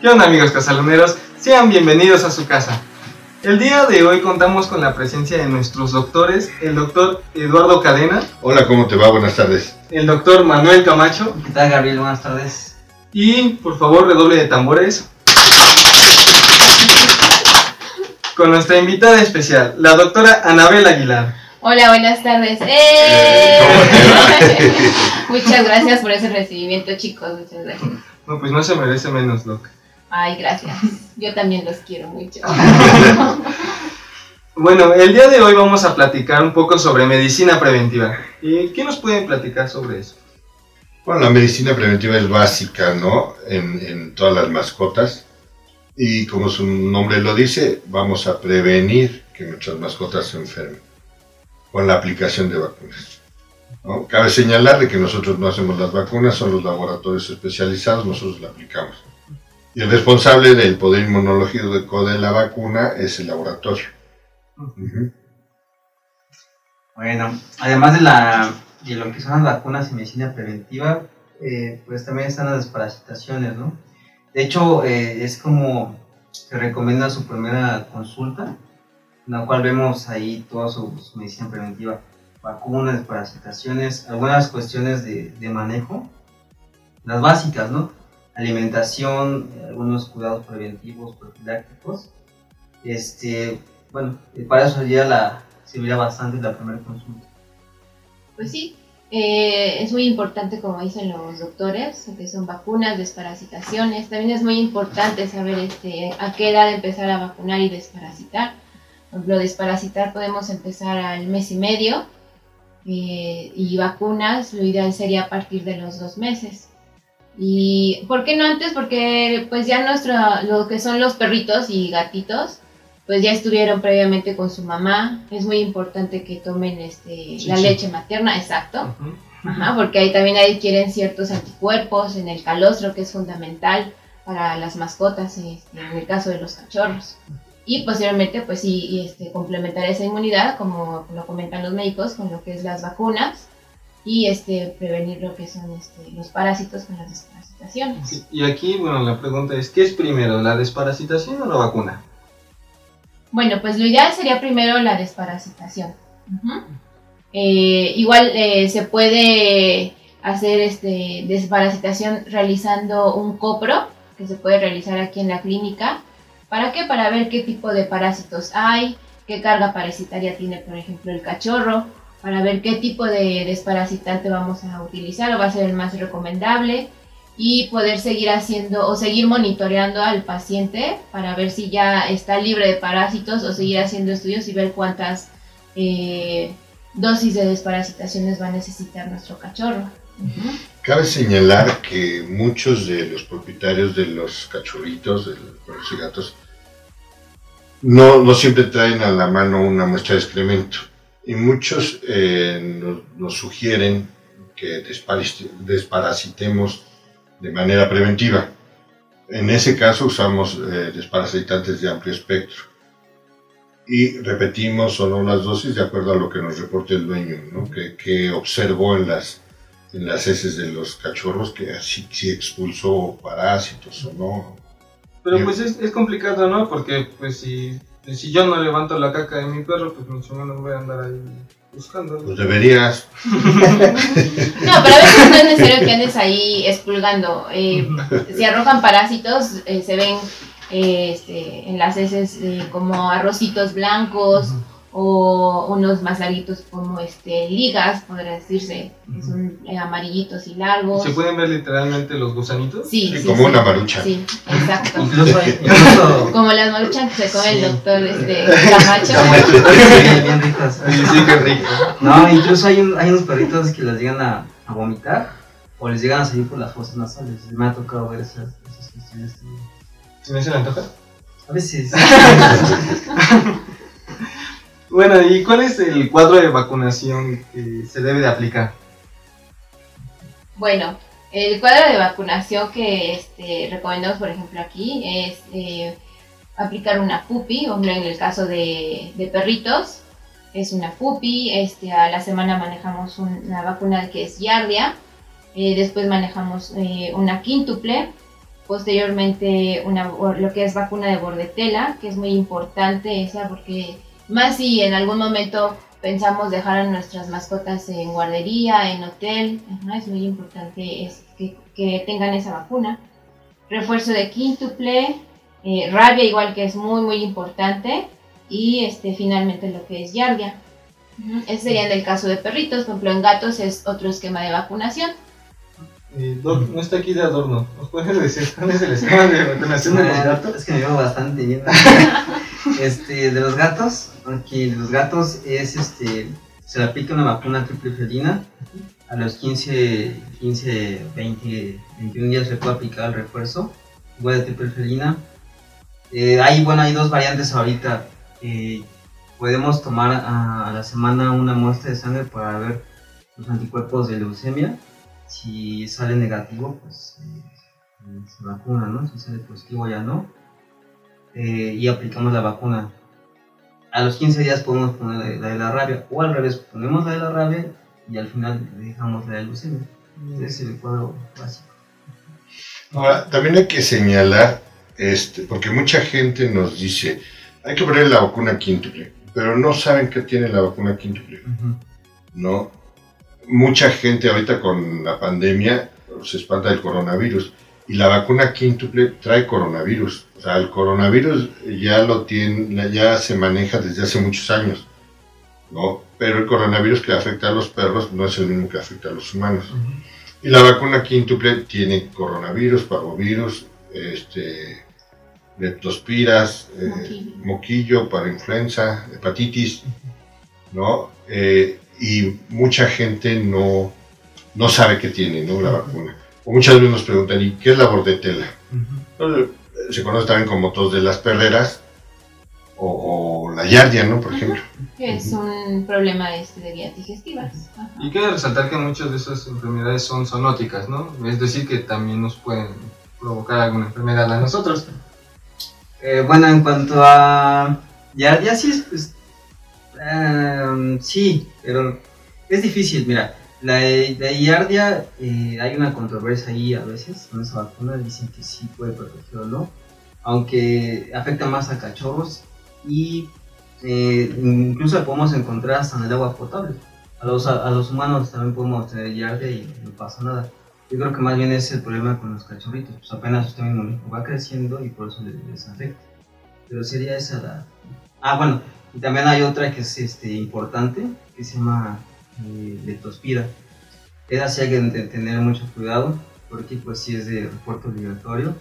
¿Qué onda amigos casaloneros? Sean bienvenidos a su casa. El día de hoy contamos con la presencia de nuestros doctores, el doctor Eduardo Cadena, Hola, ¿cómo te va? Buenas tardes. el doctor Manuel Camacho ¿Qué tal, Gabriel? Buenas tardes. y por favor redoble de tambores con nuestra invitada especial, la doctora Anabel Aguilar. Hola, buenas tardes. ¡Eh! ¿cómo te va? Muchas gracias por ese recibimiento, chicos. Muchas gracias. No, pues no se merece menos, doc. Ay, gracias. Yo también los quiero mucho. Bueno, el día de hoy vamos a platicar un poco sobre medicina preventiva. ¿Y qué nos pueden platicar sobre eso? Bueno, la medicina preventiva es básica, ¿no? En, en todas las mascotas. Y como su nombre lo dice, vamos a prevenir que nuestras mascotas se enfermen con la aplicación de vacunas. Cabe señalar de que nosotros no hacemos las vacunas, son los laboratorios especializados, nosotros la aplicamos. Y el responsable del poder inmunológico de la vacuna es el laboratorio. Bueno, además de, la, de lo que son las vacunas y medicina preventiva, eh, pues también están las desparasitaciones, ¿no? De hecho, eh, es como se recomienda su primera consulta, en la cual vemos ahí toda su, su medicina preventiva, vacunas, desparasitaciones, algunas cuestiones de, de manejo, las básicas, ¿no? Alimentación, algunos cuidados preventivos, profilácticos. Este, bueno, eh, para eso ya la, serviría bastante la primera consulta. Pues sí, eh, es muy importante, como dicen los doctores, que son vacunas, desparasitaciones. También es muy importante saber este, a qué edad empezar a vacunar y desparasitar. Por ejemplo, desparasitar podemos empezar al mes y medio eh, y vacunas lo ideal sería a partir de los dos meses. ¿Y por qué no antes? Porque pues ya nuestro, lo que son los perritos y gatitos, pues ya estuvieron previamente con su mamá. Es muy importante que tomen este, la Chichi. leche materna, exacto. Ajá, porque ahí también adquieren ciertos anticuerpos en el calostro, que es fundamental para las mascotas, este, en el caso de los cachorros. Y posteriormente, pues sí, este, complementar esa inmunidad, como lo comentan los médicos, con lo que es las vacunas y este, prevenir lo que son este, los parásitos con las desparasitaciones. Y aquí, bueno, la pregunta es, ¿qué es primero, la desparasitación o la vacuna? Bueno, pues lo ideal sería primero la desparasitación. Eh, igual eh, se puede hacer este desparasitación realizando un copro, que se puede realizar aquí en la clínica. ¿Para qué? Para ver qué tipo de parásitos hay, qué carga parasitaria tiene, por ejemplo, el cachorro, para ver qué tipo de desparasitante vamos a utilizar o va a ser el más recomendable y poder seguir haciendo o seguir monitoreando al paciente para ver si ya está libre de parásitos o seguir haciendo estudios y ver cuántas eh, dosis de desparasitaciones va a necesitar nuestro cachorro. Cabe señalar que muchos de los propietarios de los cachorritos, de los perros y gatos, no, no siempre traen a la mano una muestra de excremento. Y muchos eh, nos, nos sugieren que desparas- desparasitemos de manera preventiva. En ese caso usamos eh, desparasitantes de amplio espectro. Y repetimos solo las dosis de acuerdo a lo que nos reporte el dueño, ¿no? que, que observó en las en las heces de los cachorros que así si expulsó parásitos o no. Pero pues es, es complicado, ¿no? Porque pues si, si yo no levanto la caca de mi perro, pues mucho menos voy a andar ahí buscando. Pues deberías. No, pero a veces no es necesario que andes ahí expulgando. Eh, si arrojan parásitos, eh, se ven eh, este, en las heces eh, como arrocitos blancos o unos más larguitos como este, ligas, podría decirse, que son eh, amarillitos y largos. ¿Se pueden ver literalmente los gusanitos? Sí, Sí, sí, como sí. una marucha. Sí, exacto. Incluso, incluso Como las maruchas que se come el doctor este, Camacho. bien, bien ricas. Sí, sí, qué rico. No, incluso hay, un- hay unos perritos que les llegan a, a vomitar o les llegan a salir por las fosas nasales. Me ha tocado ver esas, esas cuestiones. ¿Se me se le antoja? A veces. Bueno, ¿y cuál es el cuadro de vacunación que se debe de aplicar? Bueno, el cuadro de vacunación que este, recomendamos, por ejemplo, aquí es eh, aplicar una pupi, o en el caso de, perritos, es una pupi, este, a la semana manejamos una vacuna que es Yardia, eh, después manejamos eh, una quíntuple, posteriormente una, lo que es vacuna de bordetela, que es muy importante esa porque más si en algún momento pensamos dejar a nuestras mascotas en guardería, en hotel, es muy importante es que, que, tengan esa vacuna. Refuerzo de quíntuple, eh, rabia igual que es muy muy importante y este finalmente lo que es yardia. Ese sería en el caso de perritos, por ejemplo en gatos es otro esquema de vacunación. Eh, Doc, no está aquí de adorno. ¿Nos puedes decir cuál es el esquema de vacunación de los gatos? Es que me veo bastante bien. este, de los gatos, aquí de los gatos es este, se le aplica una vacuna triple felina. A los 15, 15, 20, 21 días se puede aplicar el refuerzo, igual de triple felina. Eh, hay, bueno, hay dos variantes ahorita. Eh, podemos tomar a, a, la semana una muestra de sangre para ver los anticuerpos de leucemia si sale negativo, pues eh, se vacuna, ¿no? Si sale positivo ya no. Eh, y aplicamos la vacuna. A los 15 días podemos poner la de la rabia, o al revés, ponemos la de la rabia y al final dejamos la de leucemia. Ese es el cuadro básico. Ahora, también hay que señalar, este, porque mucha gente nos dice, hay que poner la vacuna quíntuple, pero no saben qué tiene la vacuna quíntuple, uh -huh. ¿no? mucha gente ahorita con la pandemia se espanta del coronavirus y la vacuna quíntuple trae coronavirus. O sea, el coronavirus ya lo tiene, ya se maneja desde hace muchos años, ¿no? Pero el coronavirus que afecta a los perros no es el mismo que afecta a los humanos. Uh -huh. Y la vacuna quíntuple tiene coronavirus, parvovirus, este, leptospiras, moquillo. Eh, moquillo para influenza, hepatitis, ¿no? Eh, y mucha gente no, no sabe qué tiene ¿no? la vacuna. O muchas veces nos preguntan, ¿y qué es la bordetela? Uh -huh. Se conoce también como tos de las perreras o, o la yardia, ¿no? Por ejemplo. Que es un problema este de vías digestivas. Uh -huh. Y quiero resaltar que muchas de esas enfermedades son zoonóticas, ¿no? Es decir, que también nos pueden provocar alguna enfermedad a nosotros. Eh, bueno, en cuanto a yardiasis, pues Um, sí, pero es difícil, mira. La, la eh, hay una controversia ahí a veces con esa vacuna, dicen que sí puede proteger o no, aunque afecta más a cachorros y eh, incluso podemos encontrar hasta en el agua potable. A los, a, a los humanos también podemos tener Iardia y no pasa nada. Yo creo que más bien es el problema con los cachorritos, pues apenas sistema inmunológico va creciendo y por eso les, les afecta. Pero sería esa la... Ah, bueno, y también hay otra que es este, importante, que se llama eh, leptospira. Esa sí hay que tener mucho cuidado, porque pues sí es de reporte obligatorio.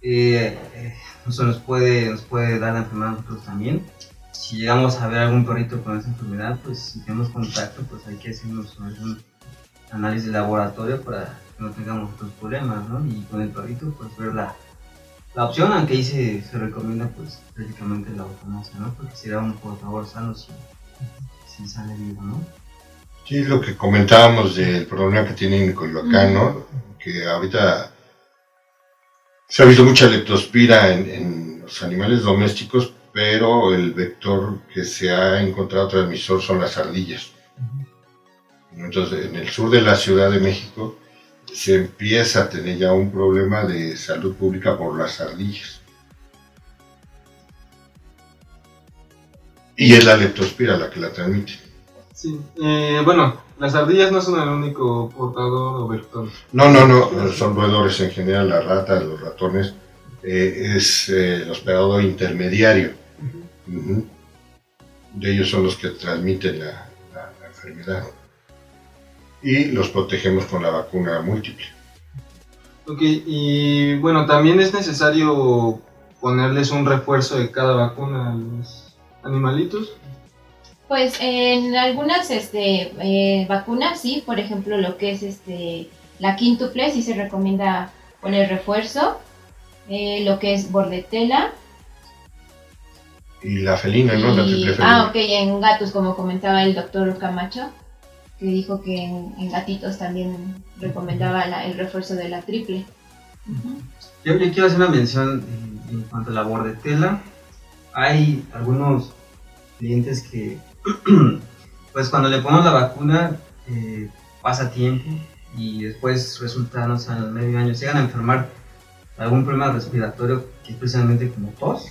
Eh, eh, eso nos puede, nos puede dar la enfermedad a nosotros también. Si llegamos a ver algún perrito con esa enfermedad, pues si tenemos contacto, pues hay que hacernos algún análisis de laboratorio para que no tengamos otros problemas, ¿no? Y con el perrito, pues ver la, la opción, aunque ahí se, se recomienda pues prácticamente la eutanasia, ¿no? Porque será un portador sano si, si sale vivo, ¿no? Sí, lo que comentábamos del problema que tiene en Coyoacán, ¿no? Que ahorita se ha visto mucha leptospira en, en, los animales domésticos, pero el vector que se ha encontrado transmisor son las ardillas. Entonces, en el sur de la Ciudad de México, se empieza a tener ya un problema de salud pública por las ardillas. Y es la leptospira la que la transmite. Sí, eh, bueno, las ardillas no son el único portador o vector. No, no, no, son roedores en general, las ratas, los ratones, eh, es eh, el hospedador intermediario. Uh -huh. Uh -huh. De ellos son los que transmiten la, la, la enfermedad y los protegemos con la vacuna múltiple. Ok, y bueno, también es necesario ponerles un refuerzo de cada vacuna a los animalitos. Pues en algunas este, eh, vacunas sí, por ejemplo lo que es este la quíntuple sí se recomienda poner refuerzo, eh, lo que es bordetela. Y la felina, ¿no? La triple felina. Ah, ok, en gatos como comentaba el doctor Camacho que dijo que en, en gatitos también recomendaba la, el refuerzo de la triple. Uh -huh. yo, yo, quiero hacer una mención, en cuanto a la bordetela, hay algunos clientes que, pues cuando le ponemos la vacuna, eh, pasa tiempo y después resulta, no sé, al medio año, llegan a enfermar algún problema respiratorio, que es precisamente como tos,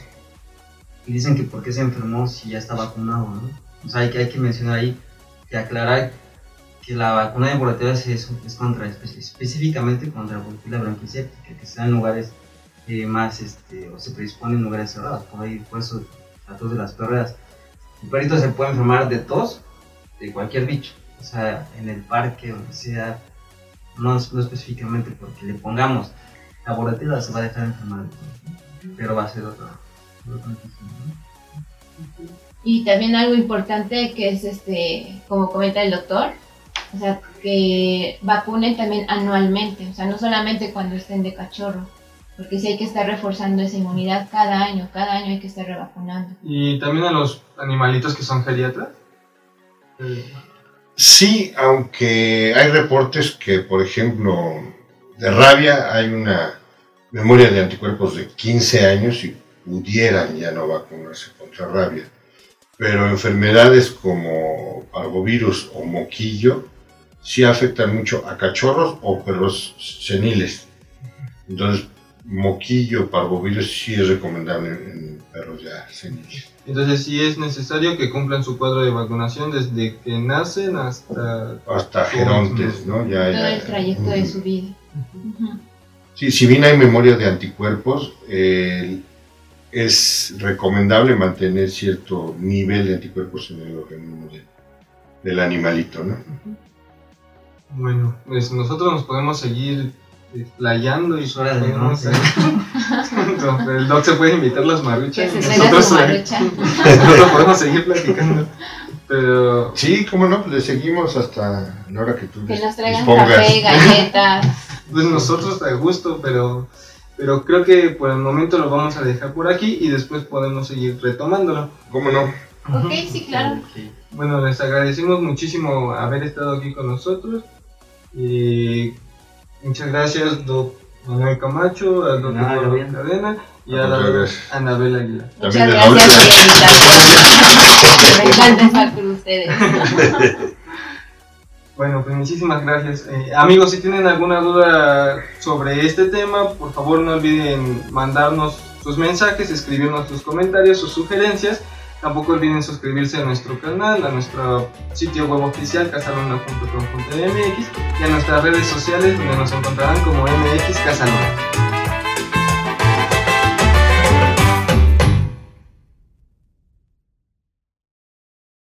y dicen que por qué se enfermó si ya está vacunado, ¿no? O sea, hay que, hay que mencionar ahí, que aclarar que la vacuna de bordetela es, es contra, específicamente contra la bordetela bronquiecéptica, que está en lugares eh, más, este, o se predispone en lugares cerrados, por ahí, por eso tos de las perreras. El perrito se puede enfermar de tos de cualquier bicho, o sea, en el parque, donde sea, no, no específicamente porque le pongamos la se va a dejar enfermar de tos, pero va a ser otra y también algo importante que es, este, como comenta el doctor, o sea, que vacunen también anualmente, o sea, no solamente cuando estén de cachorro, porque sí hay que estar reforzando esa inmunidad cada año, cada año hay que estar revacunando. ¿Y también a los animalitos que son geriatras? Sí, aunque hay reportes que, por ejemplo, de rabia hay una memoria de anticuerpos de 15 años y pudieran ya no vacunarse contra rabia. Pero enfermedades como parvovirus o moquillo sí afectan mucho a cachorros o perros seniles. Entonces, moquillo, parvovirus sí es recomendable en perros ya seniles. Entonces sí es necesario que cumplan su cuadro de vacunación desde que nacen hasta... Hasta gerontes, ¿no? Ya, Todo ya- el trayecto de su vida. Sí, si bien hay memoria de anticuerpos, eh, es recomendable mantener cierto nivel de anticuerpos en el organismo de- del animalito, ¿no? Bueno, pues nosotros nos podemos seguir explayando y podemos- no, Entonces, el doc se puede invitar las maruchas. Que y se traiga nosotros, su marucha. nosotros podemos seguir platicando. Pero Sí, cómo no, le seguimos hasta la hora que tú Que nos traigan dispongas. café, galletas. pues nosotros a gusto, pero, pero creo que por el momento lo vamos a dejar por aquí y después podemos seguir retomándolo. ¿Cómo no? Ok, sí, claro. Bueno, les agradecemos muchísimo haber estado aquí con nosotros. Y muchas gracias, Doc Manuel Camacho, al Eduardo bien. Cadena y No, a la. Anabel Aguilar. Muchas gracias por la invitación. Me encanta estar con ustedes. Bueno, pues muchísimas gracias. Eh, amigos, si tienen alguna duda sobre este tema, por favor no olviden mandarnos sus mensajes, escribirnos sus comentarios, sus sugerencias. Tampoco olviden suscribirse a nuestro canal, a nuestro sitio web oficial casaluna.com.mx y a nuestras redes sociales donde nos encontrarán como MX Casaluna.